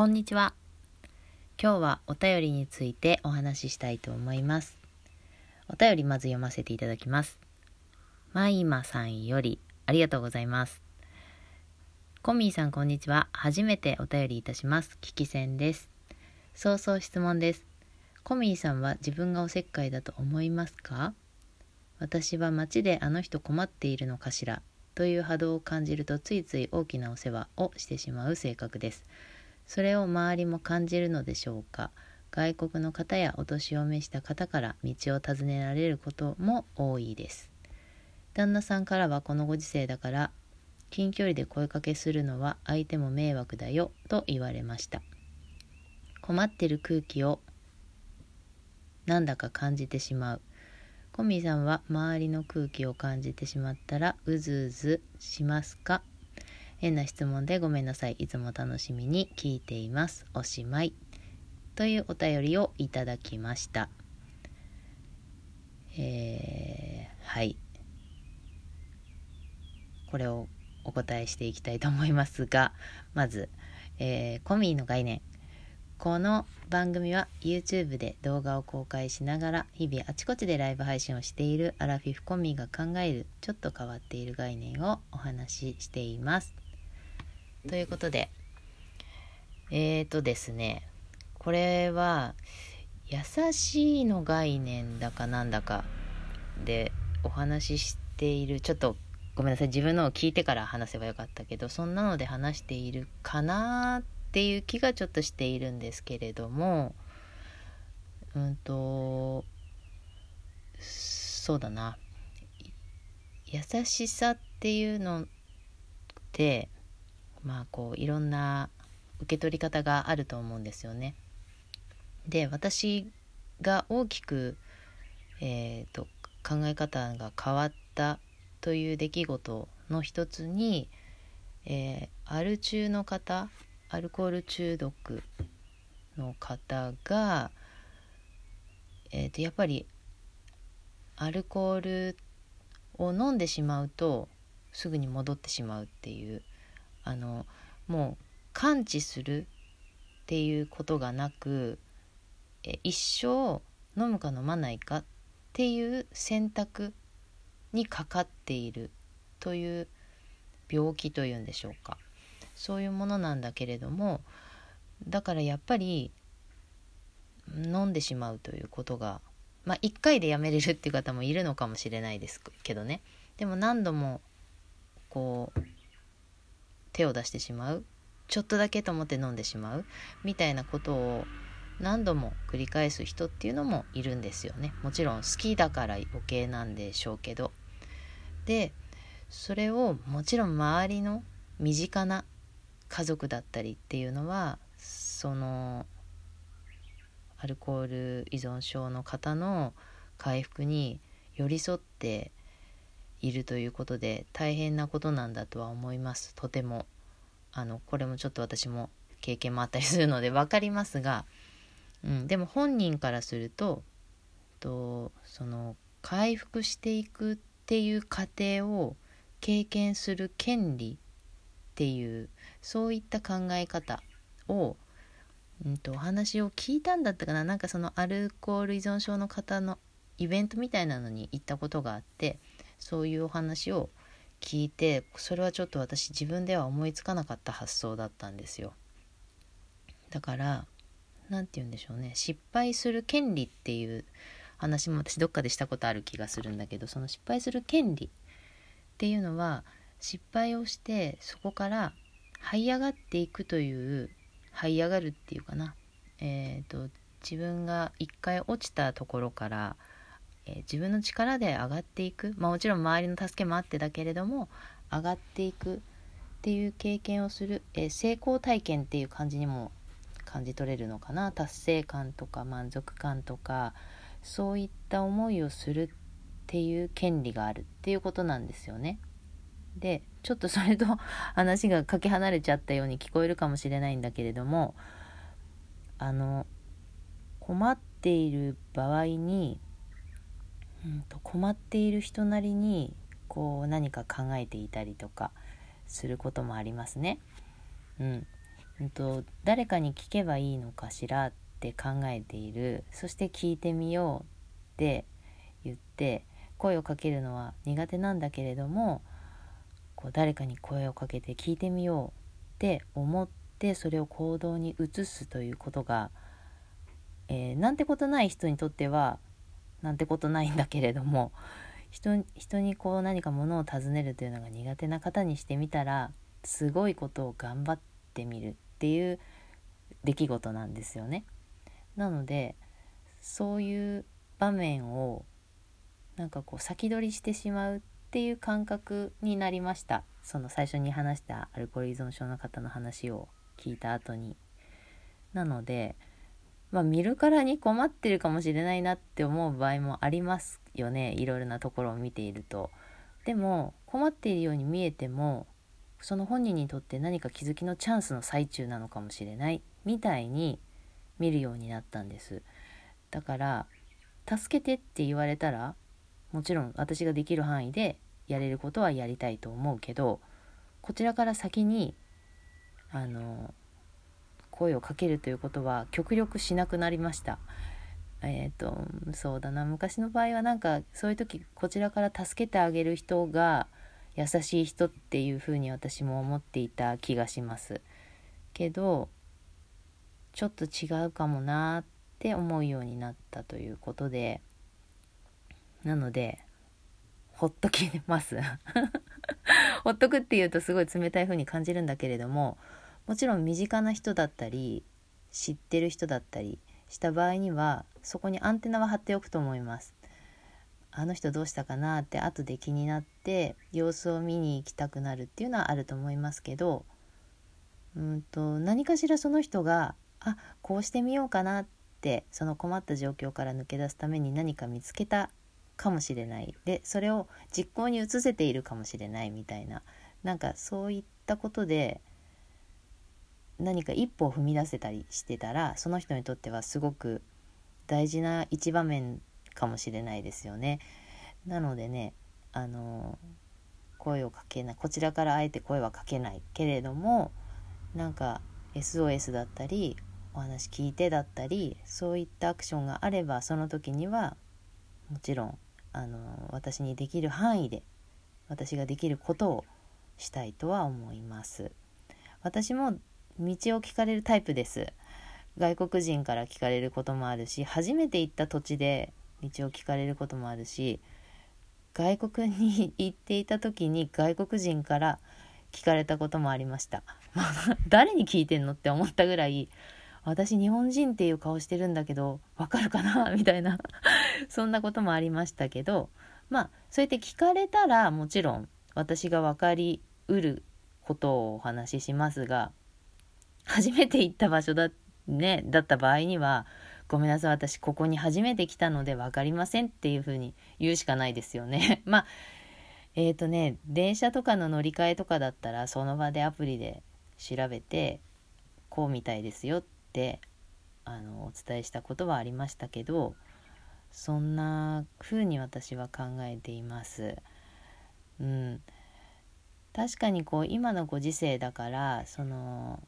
こんにちは。今日はお便りについてお話ししたいと思います。お便りまず読ませていただきます。まいまさんよりありがとうございます。コミーさんこんにちは。初めてお便りいたします。聞き戦です。早々質問です。コミーさんは自分がおせっかいだと思いますか？私は街であの人困っているのかしら？という波動を感じるとついつい大きなお世話をしてしまう性格です。それを周りも感じるのでしょうか？外国の方やお年を召した方から道を尋ねられることも多いです。旦那さんからはこのご時世だから近距離で声かけするのは相手も迷惑だよと言われました。困ってる空気をなんだか感じてしまう。コミさんは周りの空気を感じてしまったらうずうずしますか？変な質問でごめんなさい。いつも楽しみに聞いています。おしまい。というお便りをいただきました。えー、はい。これをお答えしていきたいと思いますが、まず、えー、コミーの概念。この番組は YouTube で動画を公開しながら日々あちこちでライブ配信をしているアラフィフコミーが考えるちょっと変わっている概念をお話ししています。ということで、えーとですね、これは、優しいの概念だかなんだかでお話ししている、ちょっとごめんなさい、自分のを聞いてから話せばよかったけど、そんなので話しているかなっていう気がちょっとしているんですけれども、うんと、そうだな。優しさっていうのってまあこういろんな受け取り方があると思うんですよね。で私が大きく、えーと、考え方が変わったという出来事の一つに、えー、アル中の方アルコール中毒の方が、えーとやっぱりアルコールを飲んでしまうとすぐに戻ってしまうっていうあのもう感知するっていうことがなくえ一生飲むか飲まないかっていう選択にかかっているという病気というんでしょうか。そういうものなんだけれどもだからやっぱり飲んでしまうということがまあ1回でやめれるっていう方もいるのかもしれないですけどね。でも何度もこう手を出してしまう。ちょっとだけと思って飲んでしまう。みたいなことを何度も繰り返す人っていうのもいるんですよね。もちろん好きだから余計なんでしょうけど。でそれをもちろん周りの身近な家族だったりっていうのはそのアルコール依存症の方の回復に寄り添っているということで大変なことなんだとは思います。とても。あのこれもちょっと私も経験もあったりするので分かりますが、うん、でも本人からするととその回復していくっていう過程を経験する権利っていうそういった考え方を、うんと、お話を聞いたんだったかな。なんかそのアルコール依存症の方のイベントみたいなのに行ったことがあってそういうお話を聞いてそれはちょっと私自分では思いつかなかった発想だったんですよ。だから何て言うんでしょうね。失敗する権利っていう話も私どっかでしたことある気がするんだけどその失敗する権利っていうのは失敗をしてそこから這い上がっていくという這い上がるっていうかな。えっ、ー、と自分が一回落ちたところからえー、自分の力で上がっていく、まあ、もちろん周りの助けもあってだけれども上がっていくっていう経験をする、えー、成功体験っていう感じにも感じ取れるのかな。達成感とか満足感とかそういった思いをするっていう権利があるっていうことなんですよね。でちょっとそれと 話がかけ離れちゃったように聞こえるかもしれないんだけれどもあの困っている場合にうんと困っている人なりにこう何か考えていたりとかすることもありますね。うん、うんと、誰かに聞けばいいのかしらって考えているそして聞いてみようって言って声をかけるのは苦手なんだけれどもこう誰かに声をかけて聞いてみようって思ってそれを行動に移すということが、えー、なんてことない人にとってはなんてことないんだけれども 人人にこう何かものを尋ねるというのが苦手な方にしてみたらすごいことを頑張ってみるっていう出来事なんですよね。なのでそういう場面をなんかこう先取りしてしまうっていう感覚になりましたその最初に話したアルコール依存症の方の話を聞いた後に。なのでまあ見るからに困ってるかもしれないなって思う場合もありますよねいろいろなところを見ていると。でも困っているように見えてもその本人にとって何か気づきのチャンスの最中なのかもしれないみたいに見るようになったんですだから助けてって言われたらもちろん私ができる範囲でやれることはやりたいと思うけどこちらから先にあの声をかけるということは極力しなくなりました。えっ、ー、とそうだな昔の場合はなんかそういう時こちらから助けてあげる人が優しい人っていうふうに私も思っていた気がします。けどちょっと違うかもなって思うようになったということでなのでほっときます ほっとくっていうとすごい冷たい風に感じるんだけれどももちろん身近な人だったり知ってる人だったりした場合にはそこにアンテナは張っておくと思います。あの人どうしたかなって後で気になって様子を見に行きたくなるっていうのはあると思いますけどうんと何かしらその人があこうしてみようかなってその困った状況から抜け出すために何か見つけたかもしれないでそれを実行に移せているかもしれないみたいななんかそういったことで何か一歩を踏み出せたりしてたらその人にとってはすごく大事な一場面かもしれないですよね。なのでねあの声をかけないこちらからあえて声はかけないけれどもなんか SOS だったりお話聞いてだったりそういったアクションがあればその時にはもちろんあの私にできる範囲で私ができることをしたいとは思います私も道を聞かれるタイプです。外国人から聞かれることもあるし初めて行った土地で道を聞かれることもあるし外国に行っていた時に外国人から聞かれたこともありました。誰に聞いてんのって思ったぐらい私日本人っていう顔してるんだけどわかるかな？みたいなそんなこともありましたけどまあそうやって聞かれたらもちろん私が分かりうることをお話ししますが初めて行った場所だ,、ね、だった場合にはごめんなさい私ここに初めて来たので分かりませんっていうふうに言うしかないですよね。まあえっ、ー、とね電車とかの乗り換えとかだったらその場でアプリで調べてこうみたいですよってあのお伝えしたことはありましたけどそんな風に私は考えています。うん、確かにこう今のご時世だからその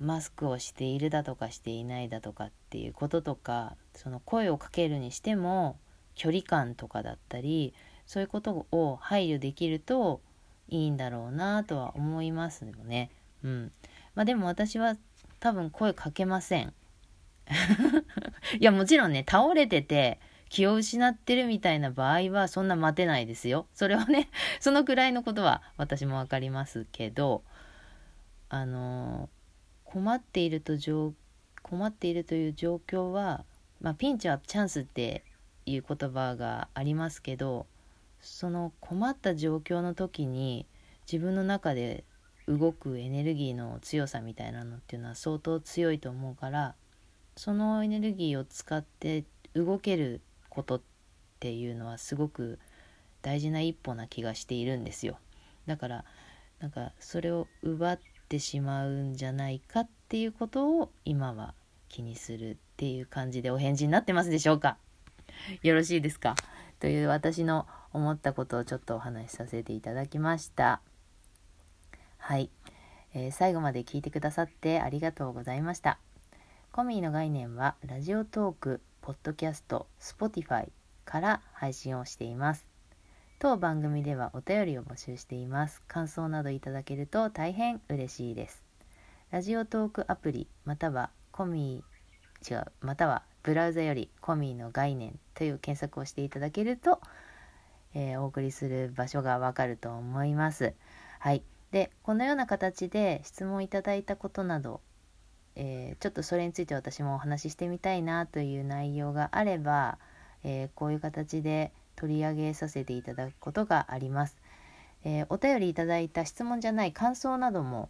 マスクをしているだとかしていないだとかっていうこととかその声をかけるにしても距離感とかだったりそういうことを配慮できるといいんだろうなとは思いますよね。うん、まあでも私は多分声かけません。いやもちろんね倒れてて気を失ってるみたいな場合はそんな待てないですよ。それはねそのくらいのことは私も分かりますけどあの困っていると困っているという状況は、まあ、ピンチはチャンスっていう言葉がありますけどその困った状況の時に自分の中で動くエネルギーの強さみたいなのっていうのは相当強いと思うからそのエネルギーを使って動けることっていうのはすごく大事な一歩な気がしているんですよ。だからなんかそれを奪っててしまうんじゃないかっていうことを今は気にするっていう感じでお返事になってますでしょうか？よろしいですか？という私の思ったことをちょっとお話しさせていただきました。はい。えー、最後まで聞いてくださってありがとうございましたコミーの概念はラジオトークポッドキャスト Spotify から配信をしています当番組ではお便りを募集しています。感想などいただけると大変嬉しいです。ラジオトークアプリまたはコミー違うまたはブラウザよりコミーの概念という検索をしていただけると、えー、お送りする場所がわかると思います。はい。でこのような形で質問いただいたことなどえー、ちょっとそれについて私もお話ししてみたいなという内容があれば、えー、こういう形で取り上げさせていただくことがあります。えー、お便りいただいた質問じゃない感想なども、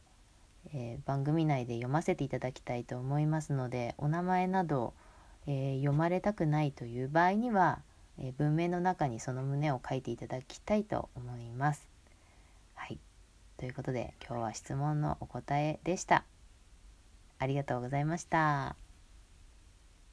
え番組内で読ませていただきたいと思いますのでお名前など、え読まれたくないという場合には、え文明の中にその旨を書いていただきたいと思います。はい、ということで今日は質問のお答えでした。ありがとうございました。